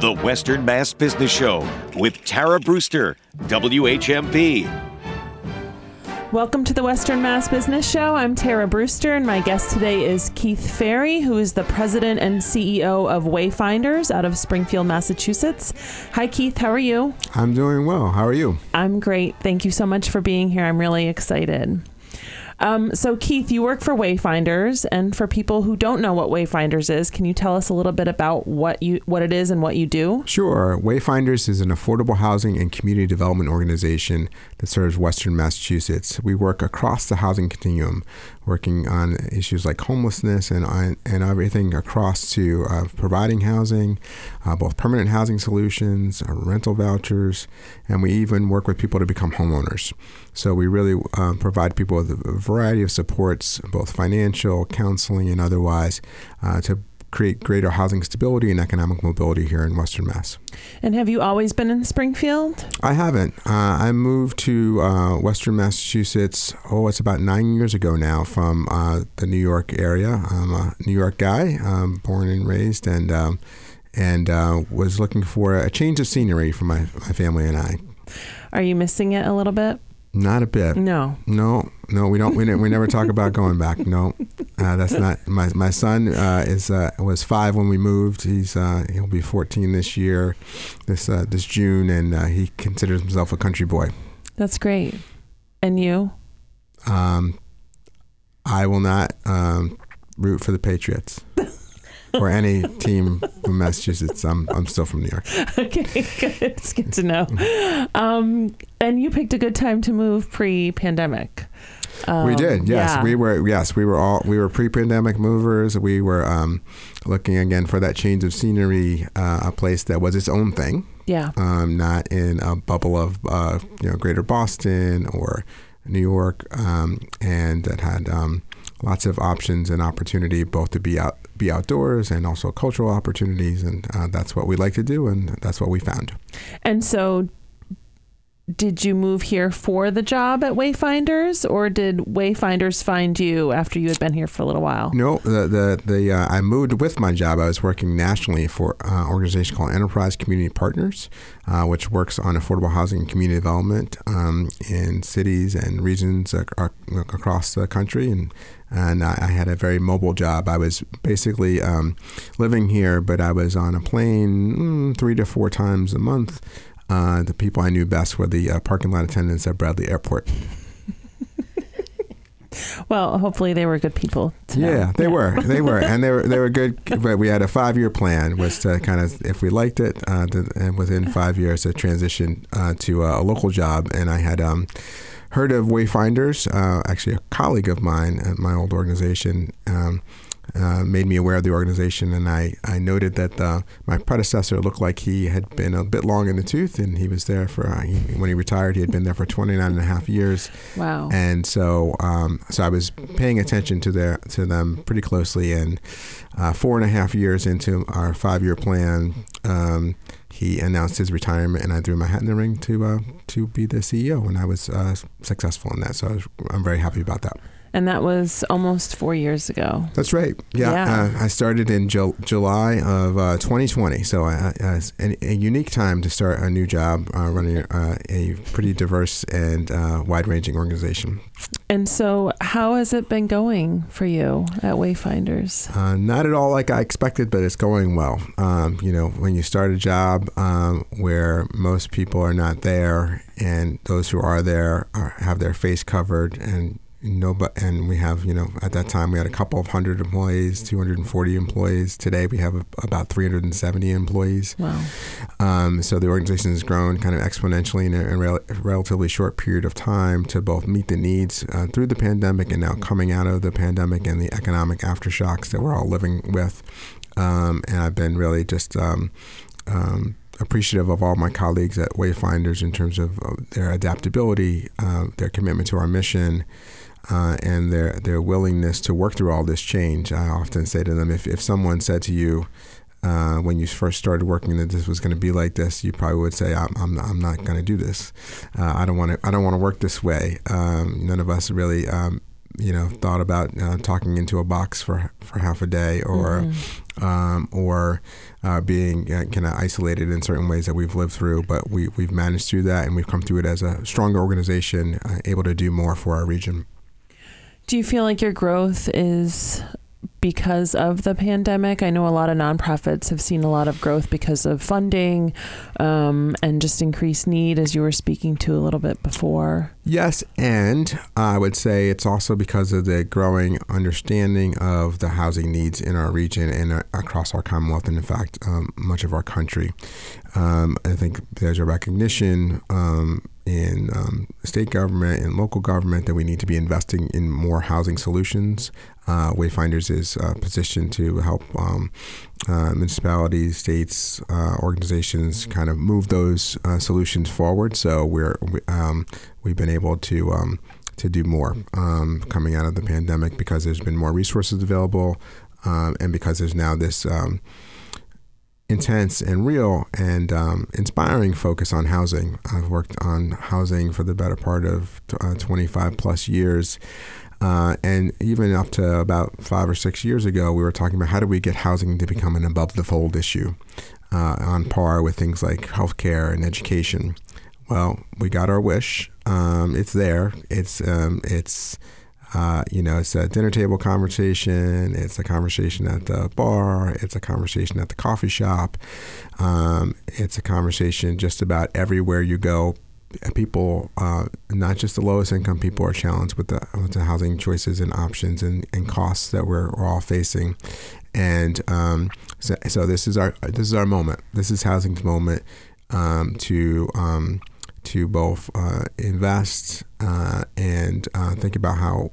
The Western Mass Business Show with Tara Brewster, WHMP. Welcome to the Western Mass Business Show. I'm Tara Brewster, and my guest today is Keith Fairey, who is the president and CEO of Wayfinders out of Springfield, Massachusetts. Hi, Keith. How are you? I'm doing well. How are you? I'm great. Thank you so much for being here. I'm really excited. Um, so, Keith, you work for Wayfinders, and for people who don't know what Wayfinders is, can you tell us a little bit about what you what it is and what you do? Sure. Wayfinders is an affordable housing and community development organization that serves Western Massachusetts. We work across the housing continuum, working on issues like homelessness and and everything across to uh, providing housing, uh, both permanent housing solutions, uh, rental vouchers, and we even work with people to become homeowners. So we really uh, provide people with a variety of supports, both financial, counseling, and otherwise, uh, to create greater housing stability and economic mobility here in Western Mass. And have you always been in Springfield? I haven't. Uh, I moved to uh, Western Massachusetts, oh, it's about nine years ago now from uh, the New York area. I'm a New York guy, um, born and raised, and um, and uh, was looking for a change of scenery for my, my family and I. Are you missing it a little bit? Not a bit. No. No, no, we don't. We, we never talk about going back. No, uh, that's not. My my son uh, is uh, was five when we moved. He's uh, he'll be fourteen this year, this uh, this June, and uh, he considers himself a country boy. That's great. And you? Um, I will not um, root for the Patriots. or any team from Massachusetts. I'm I'm still from New York. Okay, good. It's good to know. Um, and you picked a good time to move pre-pandemic. Um, we did, yes. Yeah. We were, yes, we were all we were pre-pandemic movers. We were um, looking again for that change of scenery, uh, a place that was its own thing. Yeah. Um, not in a bubble of uh, you know Greater Boston or New York, um, and that had um, lots of options and opportunity both to be out be outdoors and also cultural opportunities and uh, that's what we like to do and that's what we found and so did you move here for the job at Wayfinders, or did Wayfinders find you after you had been here for a little while? No, the the, the uh, I moved with my job. I was working nationally for an organization called Enterprise Community Partners, uh, which works on affordable housing and community development um, in cities and regions ac- across the country, and and I had a very mobile job. I was basically um, living here, but I was on a plane mm, three to four times a month. Uh, the people I knew best were the uh, parking lot attendants at Bradley Airport. well, hopefully they were good people. Yeah, they yeah. were. They were, and they were. They were good. But we had a five-year plan, was to kind of, if we liked it, uh, to, and within five years, to transition uh, to a, a, local job. And I had um, heard of Wayfinders. Uh, actually, a colleague of mine at my old organization. Um, uh, made me aware of the organization, and I, I noted that uh, my predecessor looked like he had been a bit long in the tooth, and he was there for, uh, he, when he retired, he had been there for 29 and a half years. Wow. And so um, so I was paying attention to, their, to them pretty closely, and uh, four and a half years into our five year plan, um, he announced his retirement, and I threw my hat in the ring to uh, to be the CEO, and I was uh, successful in that. So I was, I'm very happy about that and that was almost four years ago. That's right. Yeah, yeah. Uh, I started in Ju- July of uh, 2020, so I, I, a, a, unique time to start a new job uh, running uh, a pretty diverse and uh, wide-ranging organization. And so, how has it been going for you at Wayfinders? Uh, not at all like I expected, but it's going well. Um, you know, when you start a job um, where most people are not there, and those who are there are, have their face covered, and no, but and we have you know at that time we had a couple of hundred employees, 240 employees. Today we have about 370 employees. Wow! Um, so the organization has grown kind of exponentially in a, in a rel- relatively short period of time to both meet the needs uh, through the pandemic and now coming out of the pandemic and the economic aftershocks that we're all living with. Um, and I've been really just um, um appreciative of all my colleagues at Wayfinders in terms of uh, their adaptability, uh, their commitment to our mission uh, and their their willingness to work through all this change. I often say to them, if, if someone said to you uh, when you first started working that this was going to be like this, you probably would say, "I'm I'm, I'm not going to do this. Uh, I don't want to I don't want to work this way." Um, none of us really. Um, you know thought about uh, talking into a box for for half a day or mm-hmm. um, or uh, being uh, kind of isolated in certain ways that we've lived through but we we've managed through that and we've come through it as a stronger organization uh, able to do more for our region do you feel like your growth is because of the pandemic. I know a lot of nonprofits have seen a lot of growth because of funding um, and just increased need, as you were speaking to a little bit before. Yes, and I would say it's also because of the growing understanding of the housing needs in our region and uh, across our Commonwealth, and in fact, um, much of our country. Um, I think there's a recognition um, in um, state government and local government that we need to be investing in more housing solutions. Uh, Wayfinders is uh, positioned to help um, uh, municipalities, states, uh, organizations kind of move those uh, solutions forward. So we're we, um, we've been able to um, to do more um, coming out of the pandemic because there's been more resources available, um, and because there's now this intense and real and um, inspiring focus on housing. I've worked on housing for the better part of uh, 25 plus years. Uh, and even up to about five or six years ago, we were talking about how do we get housing to become an above the fold issue uh, on par with things like healthcare and education. Well, we got our wish. Um, it's there. It's um, it's uh, you know, it's a dinner table conversation. It's a conversation at the bar. It's a conversation at the coffee shop. Um, it's a conversation just about everywhere you go. People, uh, not just the lowest income people, are challenged with the, with the housing choices and options and, and costs that we're, we're all facing. And um, so, so, this is our this is our moment. This is housing's moment um, to um, to both uh, invest uh, and uh, think about how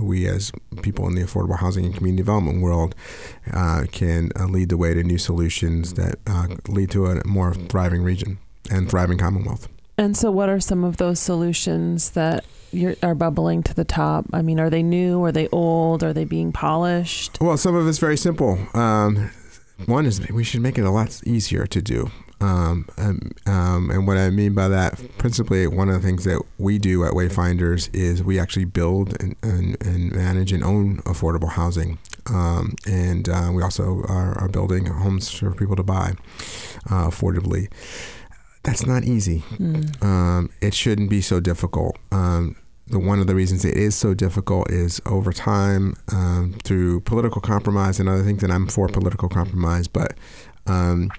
we as people in the affordable housing and community development world uh, can uh, lead the way to new solutions that uh, lead to a more thriving region and thriving Commonwealth. And so, what are some of those solutions that are bubbling to the top? I mean, are they new? Are they old? Are they being polished? Well, some of it's very simple. Um, one is we should make it a lot easier to do. Um, and, um, and, what I mean by that, principally, one of the things that we do at Wayfinders is we actually build and, and, and manage and own affordable housing. Um, and uh, we also are, are, building homes for people to buy uh, affordably. That's not easy. Mm. it shouldn't be so difficult. Um, the one of the reasons it is so difficult is over time um, through political compromise and other things. And I'm for political compromise, but um,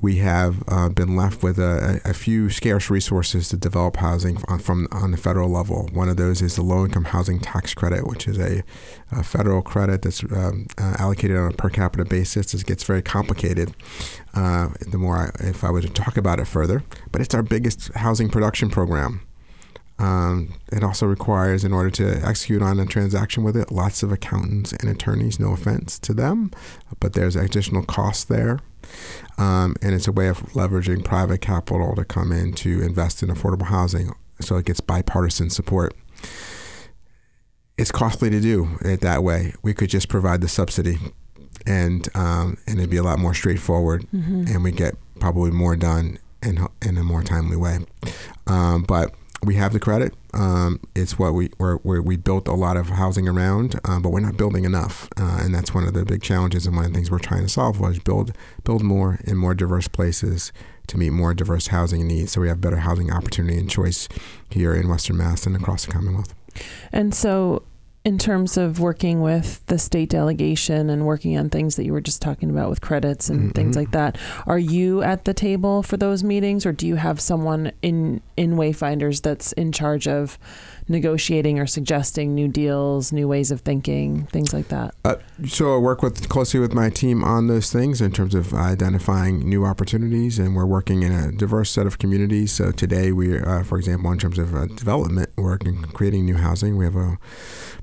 we have uh, been left with a, a, few scarce resources to develop housing on, from on the federal level. One of those is the low income housing tax credit, which is a, a federal credit that's um, uh, allocated on a per capita basis. It gets very complicated. Uh, the more I, if I were to talk about it further, but it's our biggest housing production program. Um, it also requires, in order to execute on a transaction with it, lots of accountants and attorneys. No offense to them, but there's additional costs there. Um, and it's a way of leveraging private capital to come in to invest in affordable housing so it gets bipartisan support. It's costly to do it that way. We could just provide the subsidy and um, and it'd be a lot more straightforward mm-hmm. and we get probably more done in, in a more timely way. Um, but we have the credit. Um, it's what we where, we built a lot of housing around, uh, but we're not building enough, uh, and that's one of the big challenges. And one of the things we're trying to solve was build build more in more diverse places to meet more diverse housing needs, so we have better housing opportunity and choice here in Western Mass and across the Commonwealth. And so, in terms of working with the state delegation and working on things that you were just talking about with credits and mm-hmm. things like that, are you at the table for those meetings, or do you have someone in in Wayfinders that's in charge of negotiating or suggesting new deals, new ways of thinking, things like that? Uh, so I work with closely with my team on those things in terms of identifying new opportunities, and we're working in a diverse set of communities. So today, we, uh, for example, in terms of uh, development work and creating new housing, we have a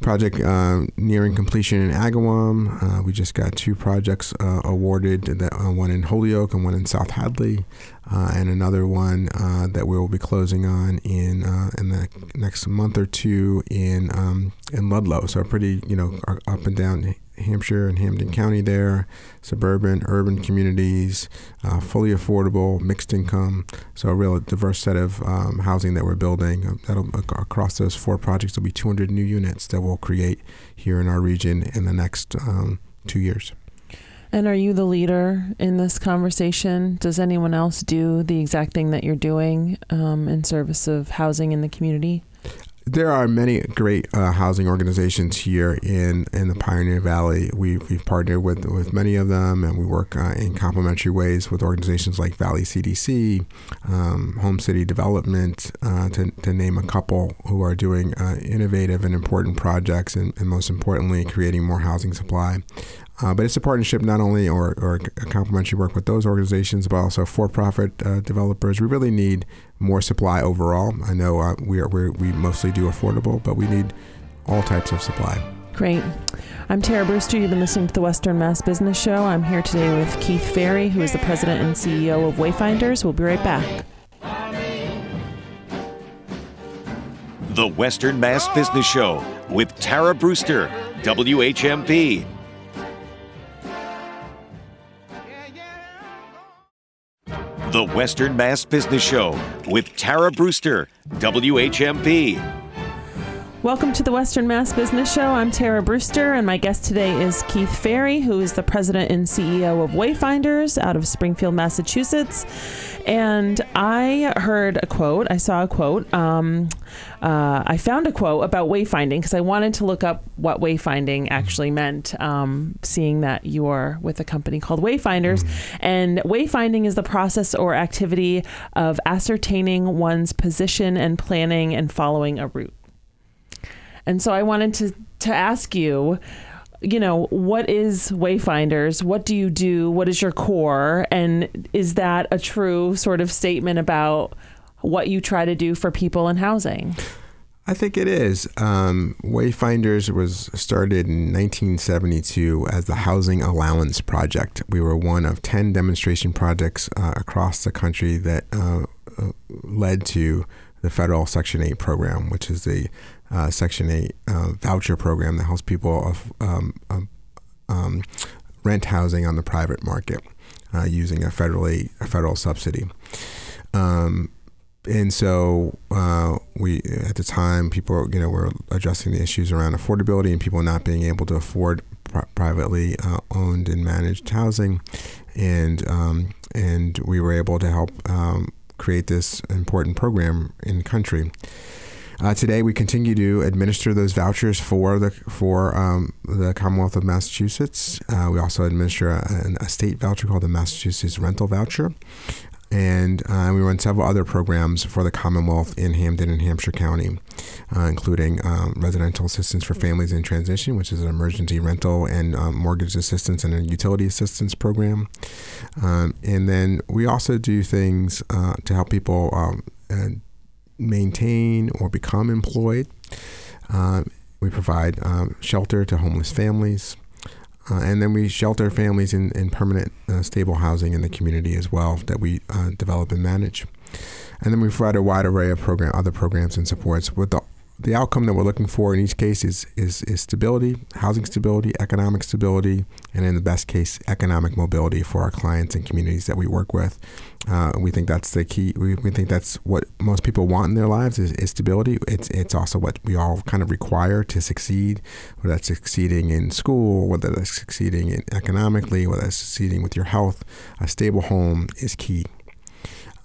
project uh, nearing completion in Agawam. Uh, we just got two projects uh, awarded, that, one in Holyoke and one in South Hadley uh, and another one uh, that we will be closing on in uh, in the next month or two in um, in Ludlow. So pretty you know up and down Hampshire and Hampden County there, suburban, urban communities, uh, fully affordable, mixed income. So a real diverse set of um, housing that we're building. Uh, that'll across those four projects will be 200 new units that we'll create here in our region in the next um, two years. And are you the leader in this conversation? Does anyone else do the exact thing that you're doing um, in service of housing in the community? There are many great uh, housing organizations here in, in the Pioneer Valley. We've, we've partnered with, with many of them, and we work uh, in complementary ways with organizations like Valley CDC, um, Home City Development, uh, to, to name a couple who are doing uh, innovative and important projects, and, and most importantly, creating more housing supply. Uh, but it's a partnership not only or, or a complementary work with those organizations, but also for-profit uh, developers. We really need more supply overall. I know uh, we are we we mostly do affordable, but we need all types of supply. Great. I'm Tara Brewster. You've been listening to the Western Mass Business Show. I'm here today with Keith Fairey, who is the president and CEO of Wayfinders. We'll be right back. The Western Mass Business Show with Tara Brewster, WHMP. The Western Mass Business Show with Tara Brewster, WHMP. Welcome to the Western Mass Business Show. I'm Tara Brewster, and my guest today is Keith Fairey, who is the president and CEO of Wayfinders out of Springfield, Massachusetts. And I heard a quote, I saw a quote. Um, uh, I found a quote about wayfinding because I wanted to look up what wayfinding actually meant, um, seeing that you're with a company called Wayfinders. And wayfinding is the process or activity of ascertaining one's position and planning and following a route. And so I wanted to, to ask you you know, what is Wayfinders? What do you do? What is your core? And is that a true sort of statement about what you try to do for people in housing? I think it is. Um, Wayfinders was started in 1972 as the Housing Allowance Project. We were one of 10 demonstration projects uh, across the country that uh, uh, led to the federal Section 8 program, which is the uh, Section 8 uh, voucher program that helps people um, um, um, rent housing on the private market uh, using a federally a federal subsidy. Um, and so uh, we, at the time, people you know were addressing the issues around affordability and people not being able to afford pr- privately uh, owned and managed housing, and um, and we were able to help um, create this important program in the country. Uh, today, we continue to administer those vouchers for the for um, the Commonwealth of Massachusetts. Uh, we also administer a, a, state voucher called the Massachusetts Rental Voucher, and uh, we run several other programs for the Commonwealth in Hampden and Hampshire County, uh, including um, residential assistance for families in transition, which is an emergency rental and um, mortgage assistance and a utility assistance program. Um, and then we also do things uh, to help people um, maintain or become employed. Uh, we provide um, shelter to homeless families. Uh, and then we shelter families in, in permanent uh, stable housing in the community as well that we uh, develop and manage. And then we provide a wide array of program, other programs and supports with the the outcome that we're looking for in each case is, is, is stability, housing stability, economic stability, and in the best case, economic mobility for our clients and communities that we work with. Uh, we think that's the key. We, we think that's what most people want in their lives is, is stability. It's, it's also what we all kind of require to succeed, whether that's succeeding in school, whether that's succeeding in economically, whether that's succeeding with your health. A stable home is key.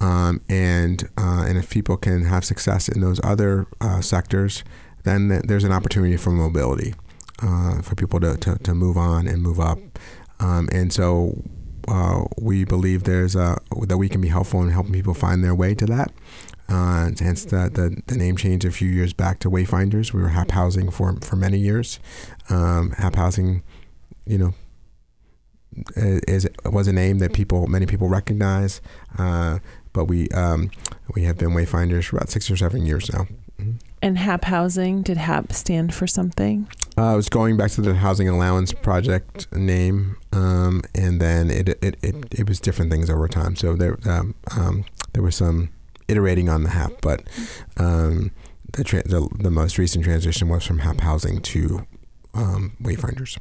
Um, and uh, and if people can have success in those other uh, sectors, then th- there's an opportunity for mobility uh, for people to, to, to, move on and move up. Um, and so uh, we believe there's a, that we can be helpful in helping people find their way to that. Uh, hence the, the, the, name change a few years back to Wayfinders. We were Hap Housing for, for many years. Um, Hap Housing, you know, is was a name that people many people recognize. Uh, but we um, we have been Wayfinders for about six or seven years now. Mm-hmm. And HAP Housing, did HAP stand for something? Uh, I was going back to the Housing Allowance Project name, um, and then it, it, it, it, was different things over time. So there um, um, there was some iterating on the HAP, but um, the, tra- the, the most recent transition was from HAP Housing to um, Wayfinders.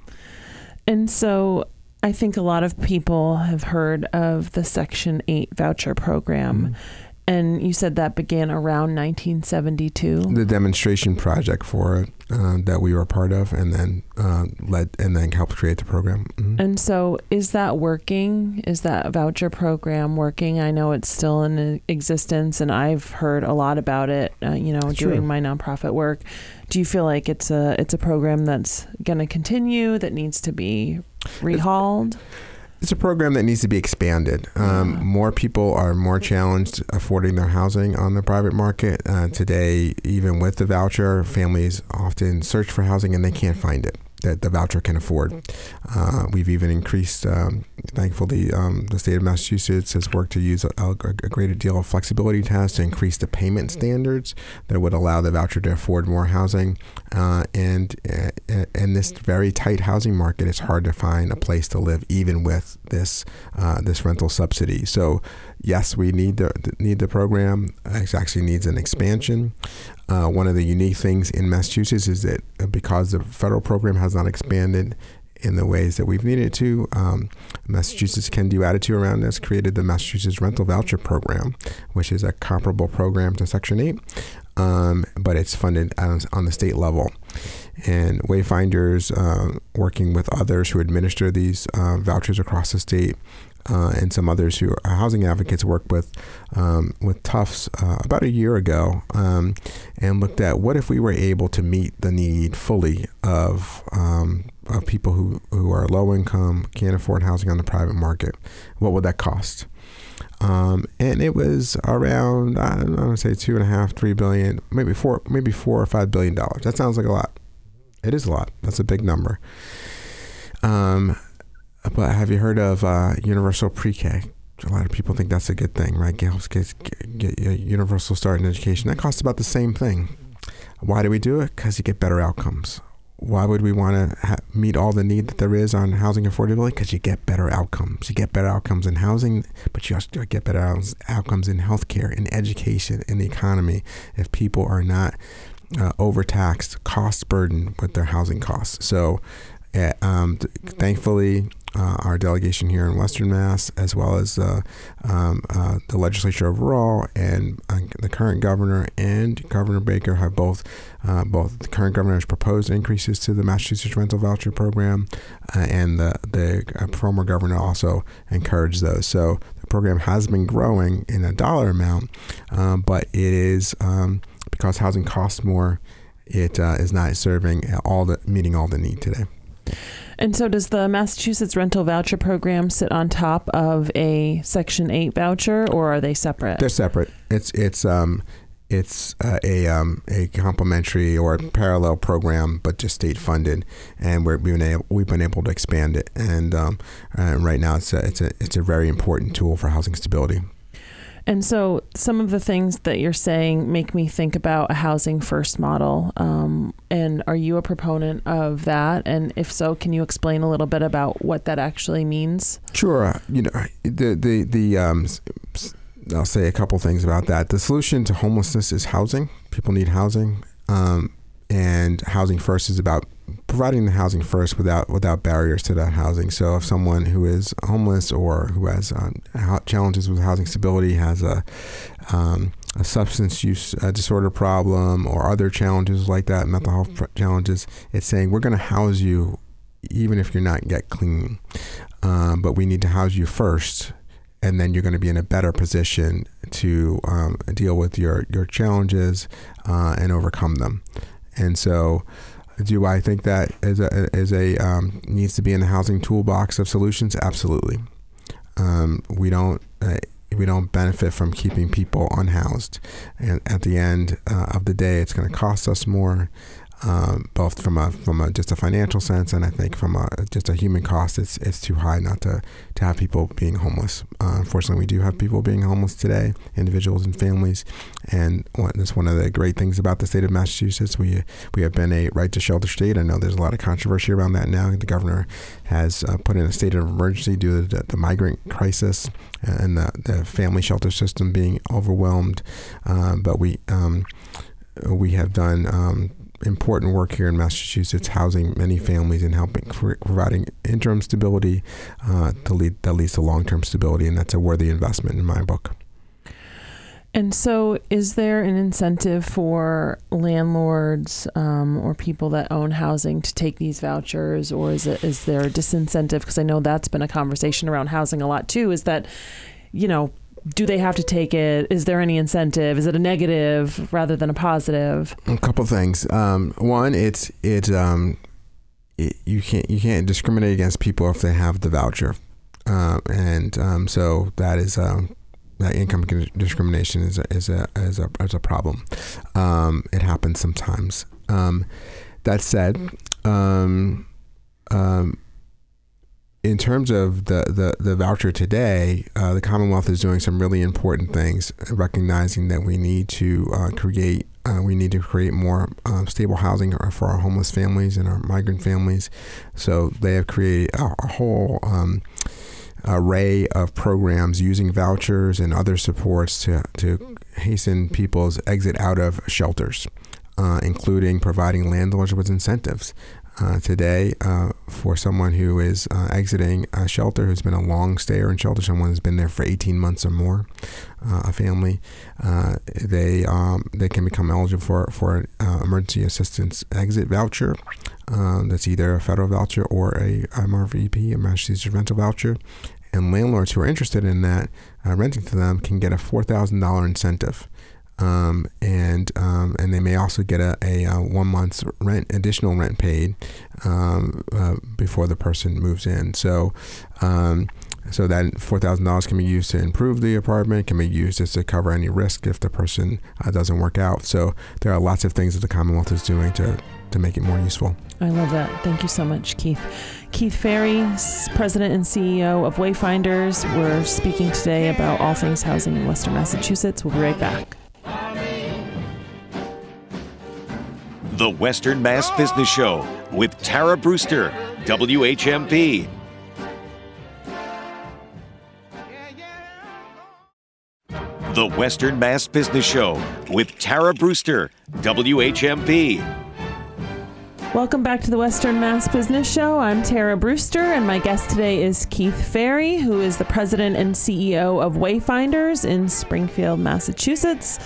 And so I think a lot of people have heard of the Section 8 voucher program. Mm-hmm. And you said that began around 1972. The demonstration project for it uh, that we were a part of, and then uh, led and then helped create the program. Mm-hmm. And so, is that working? Is that voucher program working? I know it's still in existence, and I've heard a lot about it. Uh, you know, doing my nonprofit work. Do you feel like it's a it's a program that's going to continue? That needs to be rehauled? It's, it's a program that needs to be expanded. Um, yeah. More people are more challenged affording their housing on the private market. Uh, today, even with the voucher, families often search for housing and they can't find it that the voucher can afford. Uh, we've even increased, um, thankfully, um, the state of Massachusetts has worked to use a, a, greater deal of flexibility tests to increase the payment standards that would allow the voucher to afford more housing. Uh, and uh, in this very tight housing market, it's hard to find a place to live, even with this uh, this rental subsidy. So, yes, we need the need the program. It actually needs an expansion. Uh, one of the unique things in Massachusetts is that uh, because the federal program has not expanded in the ways that we've needed to, um, Massachusetts Can Do Attitude around this created the Massachusetts Rental Voucher Program, which is a comparable program to Section 8, um, but it's funded on, on, the state level. And Wayfinders, uh, working with others who administer these uh, vouchers across the state, uh, and some others who are housing advocates worked with um, with Tufts uh, about a year ago um, and looked at what if we were able to meet the need fully of um, of people who, who are low income can't afford housing on the private market. What would that cost? Um, and it was around I don't know say two and a half three billion maybe four maybe four or five billion dollars. That sounds like a lot it is a lot that's a big number um, but have you heard of uh, universal pre-K? A lot of people think that's a good thing, right? Get, get, get, get universal start in education. That costs about the same thing. Why do we do it? Because you get better outcomes. Why would we want to ha- meet all the need that there is on housing affordability? Because you get better outcomes. You get better outcomes in housing, but you also get better outcomes in healthcare, in education, in the economy. If people are not uh, overtaxed, cost burdened with their housing costs. So, uh, um, th- thankfully, uh, our delegation here in Western Mass, as well as uh, um, uh, the legislature overall, and uh, the current governor and Governor Baker have both uh, both the current governor has proposed increases to the Massachusetts rental voucher program, uh, and the the former governor also encouraged those. So the program has been growing in a dollar amount, um, but it is um, because housing costs more. It is not serving all the meeting all the need today. And so, does the Massachusetts rental voucher program sit on top of a Section Eight voucher, or are they separate? They're separate. It's it's um it's uh, a um, a complementary or parallel program, but just state funded, and we're, we've been able, we've been able to expand it. And um, uh, right now, it's a, it's a it's a very important tool for housing stability. And so, some of the things that you're saying make me think about a housing first model. Um, and are you a proponent of that? And if so, can you explain a little bit about what that actually means? Sure. You know, the the the um, I'll say a couple things about that. The solution to homelessness is housing. People need housing, um, and housing first is about providing the housing first without without barriers to that housing. So if someone who is homeless or who has um, challenges with housing stability has a um, a substance use uh, disorder problem or other challenges like that, mental health challenges, it's saying we're going to house you even if you're not yet clean, um, but we need to house you first. And then you're going to be in a better position to um, deal with your, your challenges uh, and overcome them. And so, do I think that is a, a um, needs to be in the housing toolbox of solutions? Absolutely. Um, we don't uh, we don't benefit from keeping people unhoused, and at the end uh, of the day, it's going to cost us more um, both from a from a just a financial sense and I think from a just a human cost, it's it's too high not to to have people being homeless. Uh, unfortunately, we do have people being homeless today, individuals and families, and that's one of the great things about the state of Massachusetts. We we have been a right to shelter state. I know there's a lot of controversy around that now. The governor has uh, put in a state of emergency due to the, the migrant crisis and the, the family shelter system being overwhelmed. Uh, but we um, we have done um, important work here in Massachusetts, housing many families and helping providing interim stability uh, to lead that leads to long term stability, and that's a worthy investment in my book. And so, is there an incentive for landlords um, or people that own housing to take these vouchers, or is it is there a disincentive? Because I know that's been a conversation around housing a lot too. Is that you know, do they have to take it? Is there any incentive? Is it a negative rather than a positive? A couple things. Um, one, it's um, it, you can't you can't discriminate against people if they have the voucher, uh, and um, so that is um, that income discrimination is a, is a is a is a problem. Um, it happens sometimes. That said, um, in terms of the, the, the voucher today, uh, the Commonwealth is doing some really important things, recognizing that we need to uh, create uh, we need to create more uh, stable housing for our homeless families and our migrant families. So they have created a, a whole um, array of programs using vouchers and other supports to, to hasten people's exit out of shelters, uh, including providing landlords with incentives. Uh, today, uh, for someone who is uh, exiting a shelter, who's been a long stayer in shelter, someone who's been there for 18 months or more, uh, a family, uh, they um, they can become eligible for for an emergency assistance exit voucher. That's either a federal voucher or a MRVP, Massachusetts rental voucher. And landlords who are interested in that, renting to them, can get a $4,000 incentive. Um, and um, and they may also get a, a, a, uh, one month's rent, additional rent paid um, uh, before the person moves in. So um, so that four thousand dollars can be used to improve the apartment, can be used just to cover any risk if the person uh, doesn't work out. So there are lots of things that the Commonwealth is doing to to make it more useful. I love that. Thank you so much, Keith. Keith Fairey, President and CEO of Wayfinders. We're speaking today about all things housing in Western Massachusetts. We'll be right back. The Western Mass Business Show with Tara Brewster, WHMP. The Western Mass Business Show with Tara Brewster, WHMP. Welcome back to the Western Mass Business Show. I'm Tara Brewster, and my guest today is Keith Fairey, who is the president and CEO of Wayfinders in Springfield, Massachusetts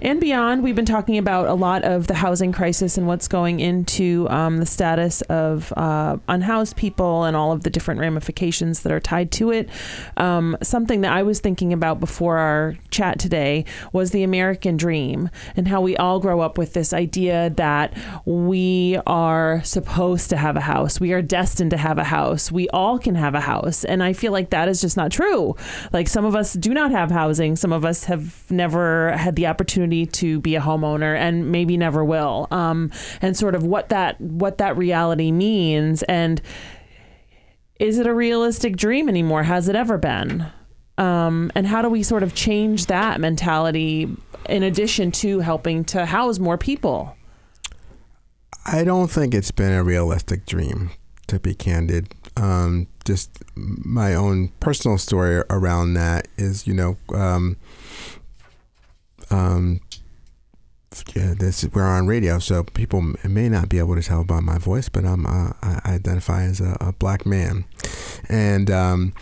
and beyond. We've been talking about a lot of the housing crisis and what's going into um, the status of uh, unhoused people and all of the different ramifications that are tied to it. Um, something that I was thinking about before our chat today was the American dream and how we all grow up with this idea that we are supposed to have a house. We are destined to have a house. We all can have a house. And I feel like that is just not true. Like some of us do not have housing, some of us have never had the opportunity opportunity to be a homeowner and maybe never will. Um, and sort of what that what that reality means and is it a realistic dream anymore? Has it ever been? Um, and how do we sort of change that mentality in addition to helping to house more people? I don't think it's been a realistic dream, to be candid. Um, just my own personal story around that is, you know, um, um, yeah, this we're on radio, so people may not be able to tell by my voice, but I'm uh, I identify as a, a black man, and um,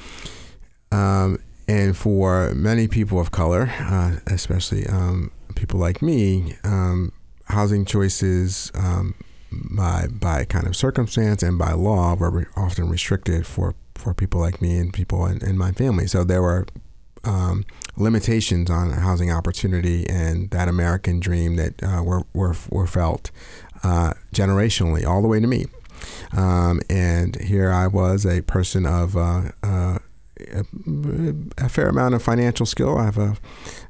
um, and for many people of color, uh, especially um, people like me, um, housing choices um, by by kind of circumstance and by law were often restricted for for people like me and people in, in my family. So there were um, limitations on housing opportunity and that American dream that uh, were, were, were felt uh, generationally all the way to me. Um, and here I was, a person of uh, uh a, fair amount of financial skill. I have a,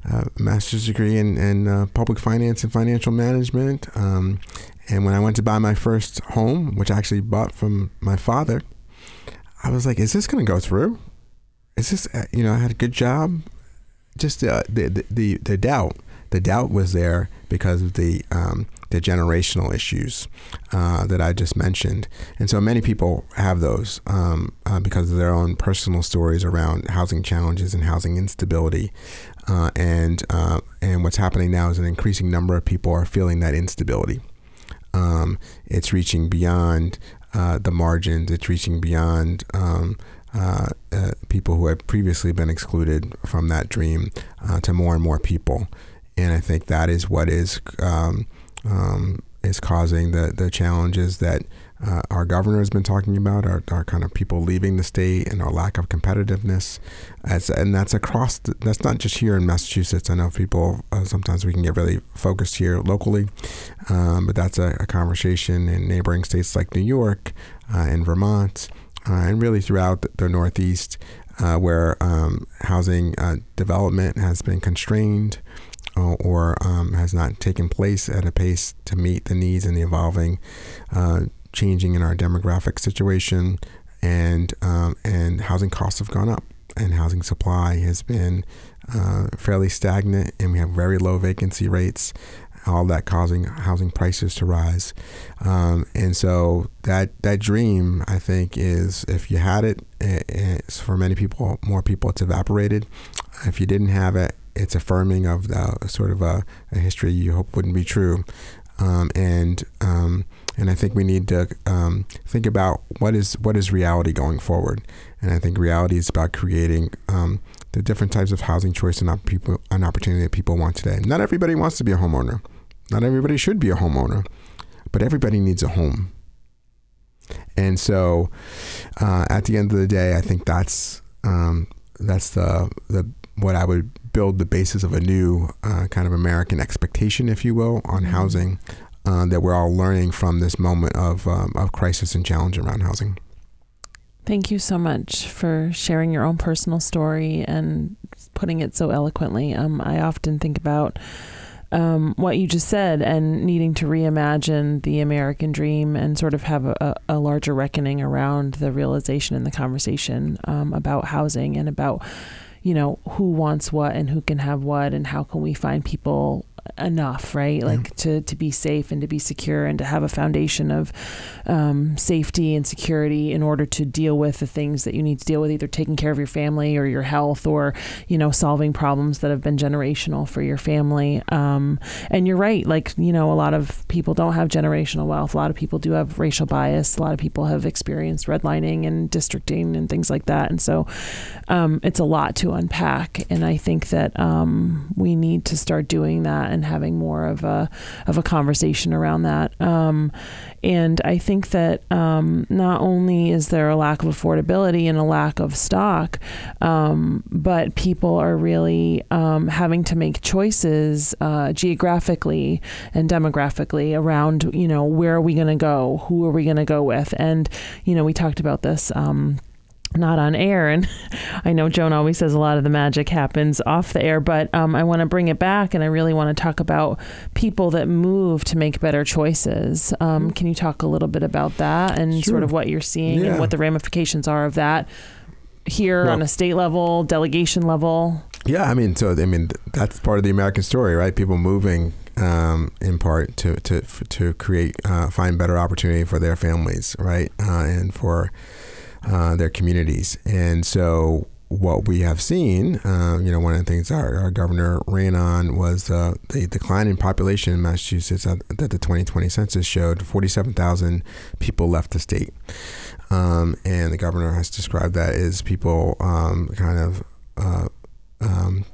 a master's degree in, in uh, public finance and financial management. Um, and when I went to buy my first home, which I actually bought from my father, I was like, is this going to go through? Is this, uh, you know, I had a good job just uh, the, the, the the doubt. The doubt was there because of the um, the generational issues uh, that I just mentioned, and so many people have those um, uh, because of their own personal stories around housing challenges and housing instability. Uh, and uh, and what's happening now is an increasing number of people are feeling that instability. Um, it's reaching beyond the margins. It's reaching beyond um, uh, uh, people who had previously been excluded from that dream uh, to more and more people. And I think that is what is um, um, is causing the the challenges that uh, our governor has been talking about, our, our kind of people leaving the state and our lack of competitiveness. As, and that's across, the, that's not just here in Massachusetts. I know people, uh, sometimes we can get really focused here locally, um, but that's a, a, conversation in neighboring states like New York uh, and Vermont, and really throughout the, the Northeast, uh, where um, housing uh, development has been constrained or um, has not taken place at a pace to meet the needs and the evolving uh, changing in our demographic situation, and um, and housing costs have gone up, and housing supply has been uh, fairly stagnant, and we have very low vacancy rates. All that causing housing prices to rise, um, and so that that dream, I think, is if you had it, it's for many people, more people, it's evaporated. If you didn't have it, it's affirming of the sort of a, a history you hope wouldn't be true, um, and um, and I think we need to um, think about what is what is reality going forward. And I think reality is about creating um, the different types of housing choice and op- people, an opportunity that people want today. Not everybody wants to be a homeowner. Not everybody should be a homeowner, but everybody needs a home. And so, uh, at the end of the day, I think that's um, that's the the what I would build the basis of a new uh, kind of American expectation, if you will, on mm-hmm. housing uh, that we're all learning from this moment of, um, of crisis and challenge around housing. Thank you so much for sharing your own personal story and putting it so eloquently. Um, I often think about um, what you just said and needing to reimagine the American dream and sort of have a, a larger reckoning around the realization and the conversation um, about housing and about you know who wants what and who can have what and how can we find people enough, right? Like to, to be safe and to be secure and to have a foundation of um, safety and security in order to deal with the things that you need to deal with, either taking care of your family or your health or, you know, solving problems that have been generational for your family. Um, and you're right. Like, you know, a lot of people don't have generational wealth. A lot of people do have racial bias. A lot of people have experienced redlining and districting and things like that. And so um, it's a lot to unpack. And I think that um, we need to start doing that and having more of a of a conversation around that. Um, and I think that um, not only is there a lack of affordability and a lack of stock, um, but people are really um, having to make choices uh, geographically and demographically around, you know, where are we going to go? Who are we going to go with? And, you know, we talked about this um, not on air. And I know Joan always says a lot of the magic happens off the air, but um, I want to bring it back and I really want to talk about people that move to make better choices. Um, mm-hmm. can you talk a little bit about that and sure. sort of what you're seeing yeah. and what the ramifications are of that here well, on a state level, delegation level? Yeah, I mean, so I mean that's part of the American story, right? People moving um, in part to to to create uh, find better opportunity for their families, right, uh, and for uh, their communities. And so what we have seen, uh, you know, one of the things our, our governor ran on was uh, the decline in population in Massachusetts that the 2020 census showed 47,000 people left the state. Um, and the governor has described that as people um, kind of uh, um,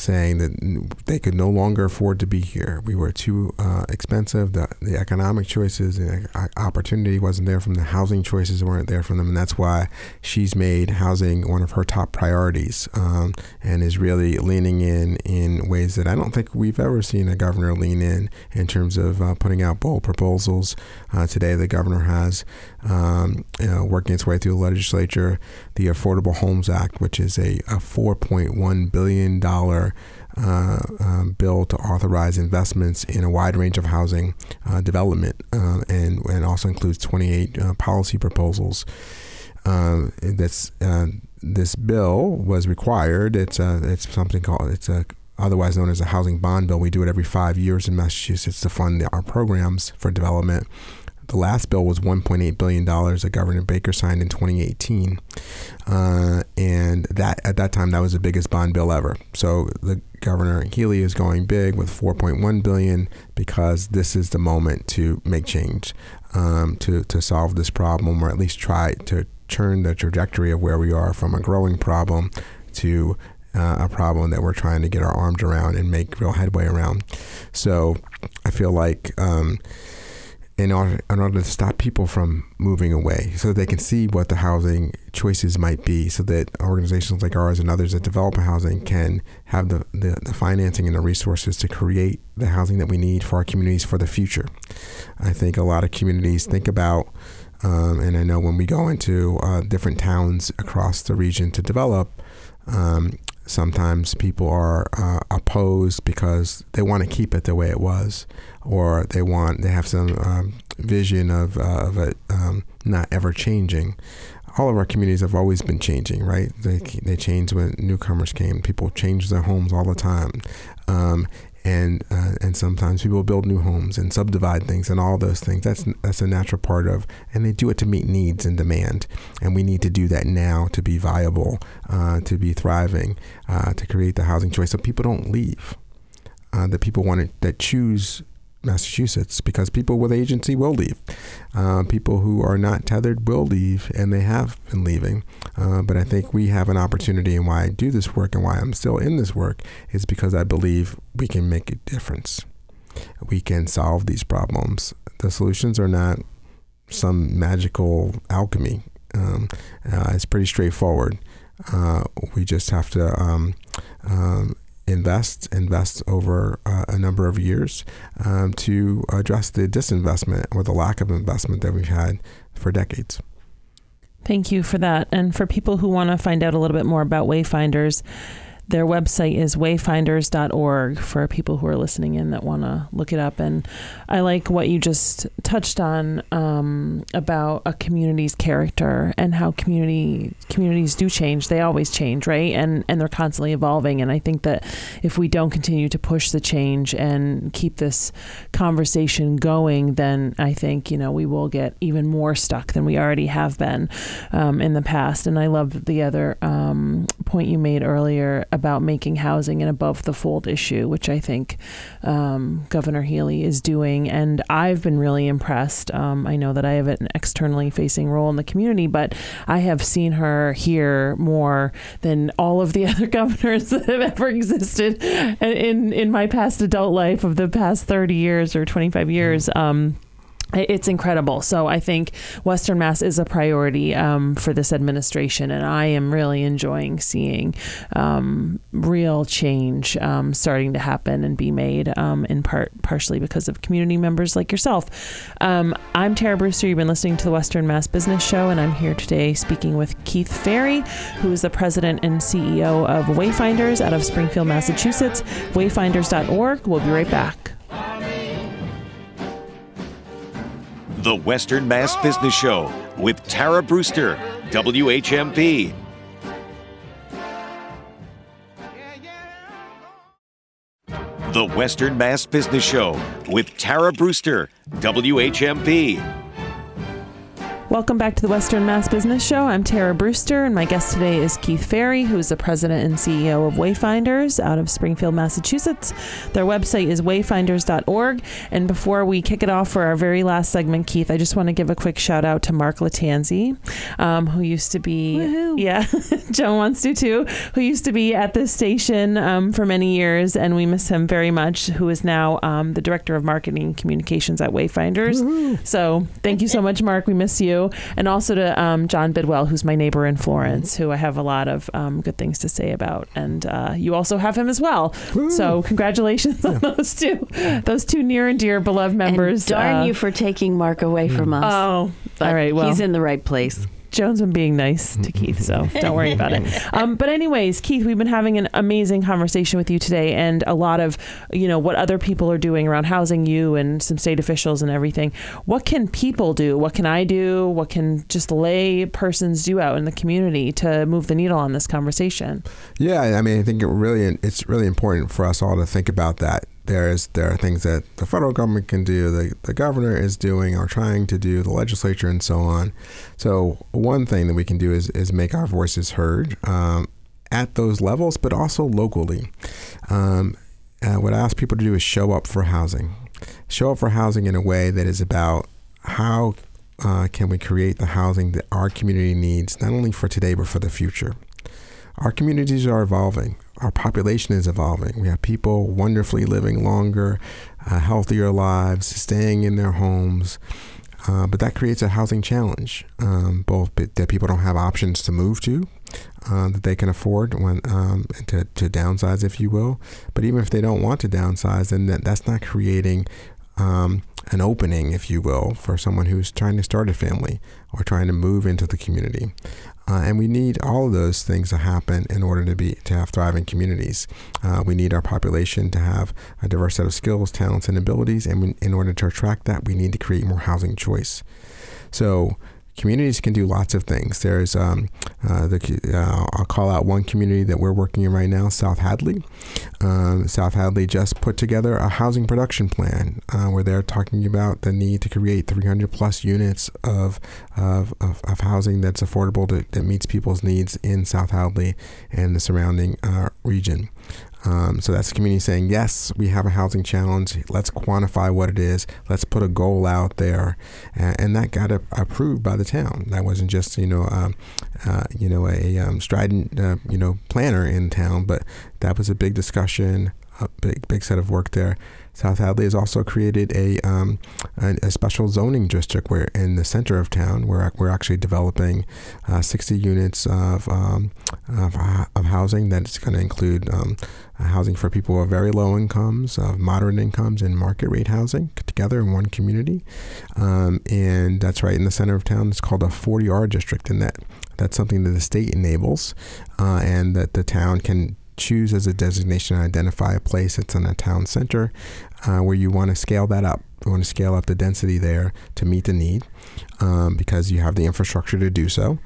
saying that they could no longer afford to be here. We were too uh, expensive. The, the economic choices and opportunity wasn't there from the housing choices weren't there from them, and that's why she's made housing one of her top priorities um, and is really leaning in in ways that I don't think we've ever seen a governor lean in in terms of uh, putting out bold proposals. Uh, today, the governor has um, know, working its way through the legislature, the Affordable Homes Act, which is a, a $4.1 billion uh, um, bill to authorize investments in a wide range of housing uh, development uh, and, and also includes 28 uh, policy proposals. Um, this, uh, this bill was required. It's, it's something called, it's a otherwise known as a housing bond bill. We do it every five years in Massachusetts to fund our programs for development the last bill was 1.8 billion dollars that Governor Baker signed in 2018, uh, and that at that time that was the biggest bond bill ever. So the Governor Healey is going big with 4.1 billion because this is the moment to make change, um, to to solve this problem, or at least try to turn the trajectory of where we are from a growing problem to uh, a problem that we're trying to get our arms around and make real headway around. So I feel like um, in order in order to stop people from moving away, so that they can see what the housing choices might be, so that organizations like ours and others that develop housing can have the, the, the financing and the resources to create the housing that we need for our communities for the future. I think a lot of communities think about um, and I know when we go into uh, different towns across the region to develop, um, sometimes people are uh, opposed because they want to keep it the way it was, or they want they have some um, vision of uh, of it um, not ever changing. All of our communities have always been changing, right? They they change when newcomers came. People change their homes all the time, um, and uh, and sometimes people build new homes and subdivide things and all those things. That's that's a natural part of, and they do it to meet needs and demand. And we need to do that now to be viable, uh, to be thriving, uh, to create the housing choice, so people don't leave. Uh, the people want to, that choose Massachusetts because people with agency will leave. Uh, people who are not tethered will leave, and they have been leaving. Uh, but I think we have an opportunity, and why I do this work and why I'm still in this work is because I believe we can make a difference. We can solve these problems. The solutions are not some magical alchemy. Um, uh, it's pretty straightforward. Uh, we just have to um, um, invest invest over uh, a number of years um, to address the disinvestment or the lack of investment that we've had for decades. Thank you for that. And for people who want to find out a little bit more about Wayfinders, their website is wayfinders.org for people who are listening in that want to look it up. And I like what you just touched on um, about a community's character and how community communities do change. They always change, right? And and they're constantly evolving. And I think that if we don't continue to push the change and keep this conversation going, then I think you know we will get even more stuck than we already have been um, in the past. And I love the other um, point you made earlier about making housing an above the fold issue, which I think um, Governor Healey is doing. And I've been really impressed. Um, I know that I have an externally facing role in the community, but I have seen her here more than all of the other governors that have ever existed in in my past adult life of the past 30 years or 25 years. Um, it's incredible. So I think Western Mass is a priority um, for this administration, and I am really enjoying seeing um, real change um, starting to happen and be made. Um, in part, partially because of community members like yourself. Um, I'm Tara Brewster. You've been listening to the Western Mass Business Show, and I'm here today speaking with Keith Fairey, who is the president and CEO of Wayfinders out of Springfield, Massachusetts. Wayfinders.org. We'll be right back. The Western Mass Business Show with Tara Brewster, WHMP. The Western Mass Business Show with Tara Brewster, WHMP. Welcome back to the Western Mass Business Show. I'm Tara Brewster, and my guest today is Keith Fairey, who is the president and CEO of Wayfinders out of Springfield, Massachusetts. Their website is wayfinders.org. And before we kick it off for our very last segment, Keith, I just want to give a quick shout out to Mark Latanzi, um, who used to be, Woohoo. yeah, Joan wants to too, who used to be at this station um, for many years, and we miss him very much, who is now um, the director of marketing communications at Wayfinders. So thank you so much, Mark. We miss you. And also to um, John Bidwell, who's my neighbor in Florence, who I have a lot of um, good things to say about. And uh, you also have him as well. So congratulations on those two, those two near and dear beloved members. And darn Uh, you for taking Mark away from us. Oh, But all right. Well, he's in the right place. Joan's been being nice to Keith, so don't worry about it. Um, but anyways, Keith, we've been having an amazing conversation with you today, and a lot of, you know, what other people are doing around housing you and some state officials and everything. What can people do? What can I do? What can just lay persons do out in the community to move the needle on this conversation? Yeah, I mean, I think it really it's really important for us all to think about that there's there are things that the federal government can do, the, the governor is doing or trying to do, the legislature and so on. So one thing that we can do is, is make our voices heard um, at those levels, but also locally. Um, uh, what I ask people to do is show up for housing. Show up for housing in a way that is about how uh, can we create the housing that our community needs, not only for today, but for the future. Our communities are evolving. Our population is evolving. We have people wonderfully living longer, uh, healthier lives, staying in their homes. Uh, but that creates a housing challenge, um, both that people don't have options to move to, uh, that they can afford when um, to, to downsize, if you will. But even if they don't want to downsize, then that, that's not creating um, an opening, if you will, for someone who's trying to start a family or trying to move into the community. Uh, and we need all of those things to happen in order to be to have thriving communities. Uh, we need our population to have a diverse set of skills, talents, and abilities. And we, in order to attract that, we need to create more housing choice. So communities can do lots of things. There's, um, uh, the, uh, I'll call out one community that we're working in right now, South Hadley. Um, South Hadley just put together a housing production plan uh, where they're talking about the need to create 300 plus units of, of, of, of housing that's affordable to, that meets people's needs in South Hadley and the surrounding uh, region. Um, so that's the community saying, yes, we have a housing challenge. Let's quantify what it is. Let's put a goal out there, and, and that got a, approved by the town. That wasn't just you know, um, uh, you know, a um, strident uh, you know planner in town, but that was a big discussion, a big big set of work there. South Hadley has also created a, um, a, a, special zoning district where in the center of town where we're actually developing uh, 60 units of, um, of, of, housing that's going to include um, housing for people of very low incomes, of moderate incomes, and market rate housing together in one community. Um, and that's right in the center of town. It's called a 40R district, and that that's something that the state enables, uh, and that the town can choose as a designation identify a place that's in a town center uh, where you want to scale that up. You want to scale up the density there to meet the need um, because you have the infrastructure to do so.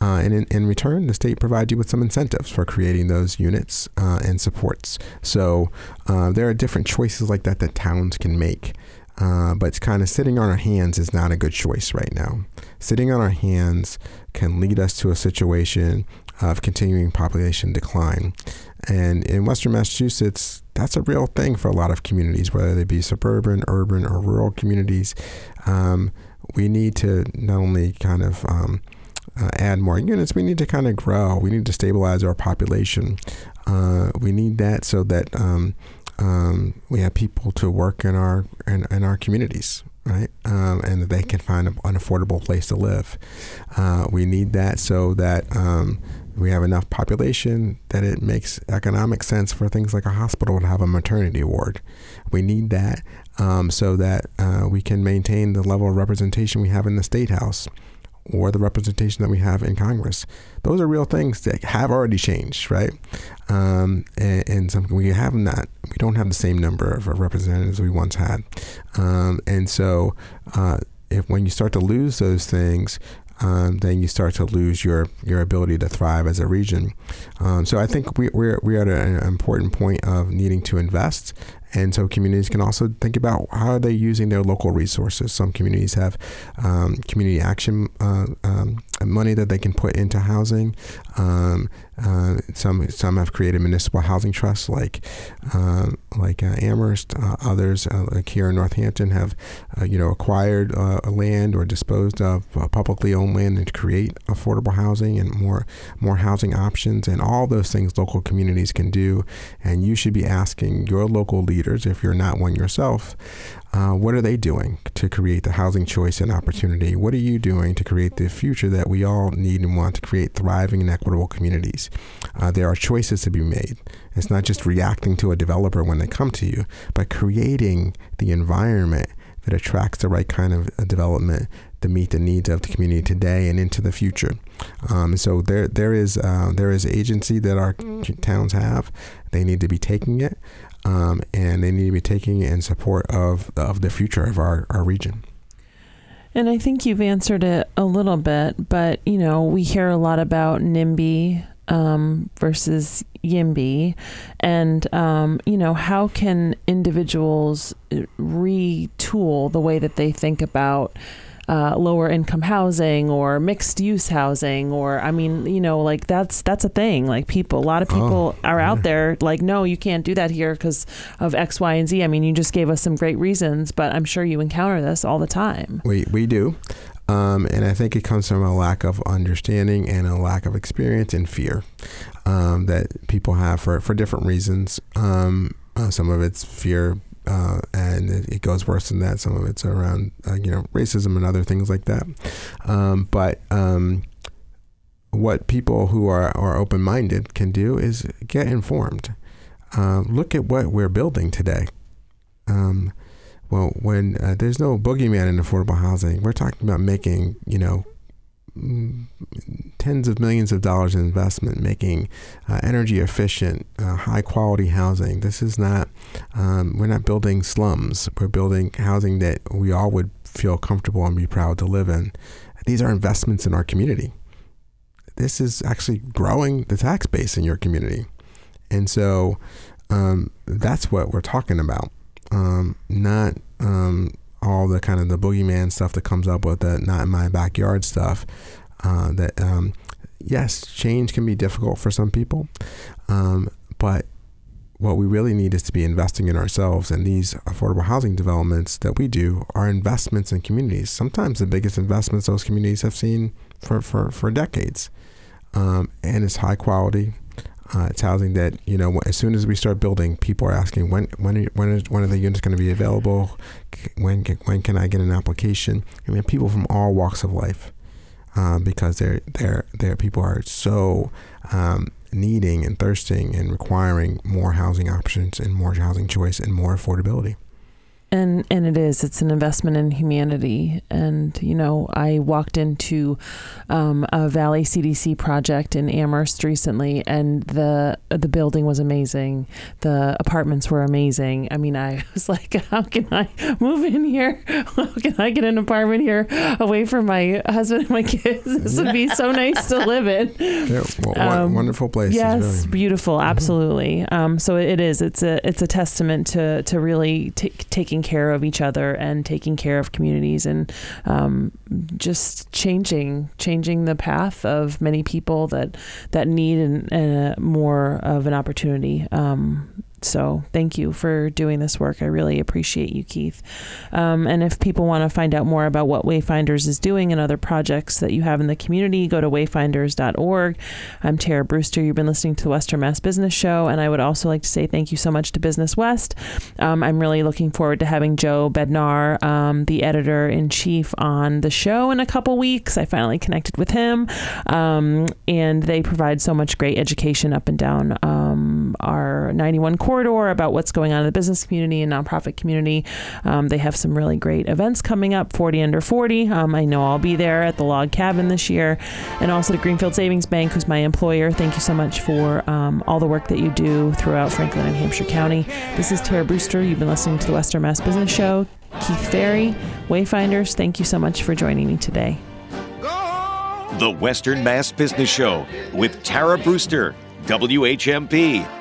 Uh, and in, in, return, the state provides you with some incentives for creating those units uh, and supports. So uh, there are different choices like that that towns can make. Uh, but it's kind of sitting on our hands is not a good choice right now. Sitting on our hands can lead us to a situation of continuing population decline. And in Western Massachusetts, that's a real thing for a lot of communities, whether they be suburban, urban, or rural communities. Um, we need to not only kind of um, uh, add more units, we need to kind of grow. We need to stabilize our population. Uh, we need that so that um, um we have people to work in our in, in our communities right? Um, and that they can find an affordable place to live. Uh, we need that so that um, we have enough population that it makes economic sense for things like a hospital to have a maternity ward. We need that um, so that uh, we can maintain the level of representation we have in the state house or the representation that we have in Congress. Those are real things that have already changed, right? Um, and, and something we have not, we don't have the same number of representatives we once had. Um, and so, uh, if when you start to lose those things, um, then you start to lose your your ability to thrive as a region. Um, so I think we, we're we're at an important point of needing to invest and so communities can also think about how are they using their local resources. Some communities have um, community action uh, um, money that they can put into housing. Um, uh, some some have created municipal housing trusts like uh, like uh, Amherst. Uh, others uh, like here in Northampton have you know acquired land or disposed of publicly owned land and create affordable housing and more more housing options and all those things local communities can do. And you should be asking your local leaders, if you're not one yourself, uh, what are they doing to create the housing choice and opportunity? What are you doing to create the future that we all need and want to create thriving and equitable communities? Uh, there are choices to be made. It's not just reacting to a developer when they come to you, but creating the environment that attracts the right kind of uh, development to meet the needs of the community today and into the future. Um, so there, there is uh, there is agency that our towns have. They need to be taking it um, and they need to be taking in support of of the future of our, our region. And I think you've answered it a little bit, but you know, we hear a lot about NIMBY um, versus YIMBY, and um, you know how can individuals retool the way that they think about uh, lower income housing or mixed use housing or I mean you know like that's that's a thing like people a lot of people Oh, are yeah. out there like no you can't do that here because of X Y and Z I mean you just gave us some great reasons but I'm sure you encounter this all the time We we do, um, and I think it comes from a lack of understanding and a lack of experience and fear um, that people have for for different reasons. Um, uh, some of it's fear. Uh, and it, it goes worse than that. Some of it's around, uh, you know, racism and other things like that. Um, but um, what people who are, are open minded can do is get informed. Uh, look at what we're building today. Um, well, when uh, there's no boogeyman in affordable housing, we're talking about making, you know, tens of millions of dollars in investment, making uh, energy efficient, uh, high quality housing. This is not, um, we're not building slums. We're building housing that we all would feel comfortable and be proud to live in. These are investments in our community. This is actually growing the tax base in your community. And so um, that's what we're talking about um, not um, all the kind of the boogeyman stuff that comes up with the not in my backyard stuff. Uh, that um, yes, change can be difficult for some people, um, but what we really need is to be investing in ourselves. And these affordable housing developments that we do are investments in communities. Sometimes the biggest investments those communities have seen for for, for decades, um, and it's high quality. Uh, it's housing that you know. As soon as we start building, people are asking when when are, when is when are the units going to be available? When can, when can I get an application? I mean, people from all walks of life, uh, because they're they're they're people are so um, needing and thirsting and requiring more housing options and more housing choice and more affordability. And and it is. It's an investment in humanity. And you know, I walked into um, a Valley CDC project in Amherst recently, and the the building was amazing. The apartments were amazing. I mean, I was like, how can I move in here? How can I get an apartment here away from my husband and my kids? This would be so nice to live in. Yeah, w- Um, wonderful place. Yes, really. beautiful, absolutely. Um, so it is. It's a it's a testament to to really ta taking care of each other and taking care of communities and um, just changing changing the path of many people that that need an, an, a more of an opportunity. Um, so thank you for doing this work. I really appreciate you, Keith. Um, and if people want to find out more about what Wayfinders is doing and other projects that you have in the community, go to wayfinders.org. I'm Tara Brewster. You've been listening to the Western Mass Business Show, and I would also like to say thank you so much to Business West. Um, I'm really looking forward to having Joe Bednar, um, the editor in chief, on the show in a couple weeks. I finally connected with him, um, and they provide so much great education up and down um, our 91 corridor about what's going on in the business community and nonprofit community. Um, they have some really great events coming up 40 under 40. Um, I know I'll be there at the log cabin this year, and also to Greenfield Savings Bank, who's my employer. Thank you so much for um, all the work that you do throughout Franklin and Hampshire County. This is Tara Brewster. You've been listening to the Western Mass Business Show. Keith Fairey, Wayfinders, thank you so much for joining me today. The Western Mass Business Show with Tara Brewster, WHMP.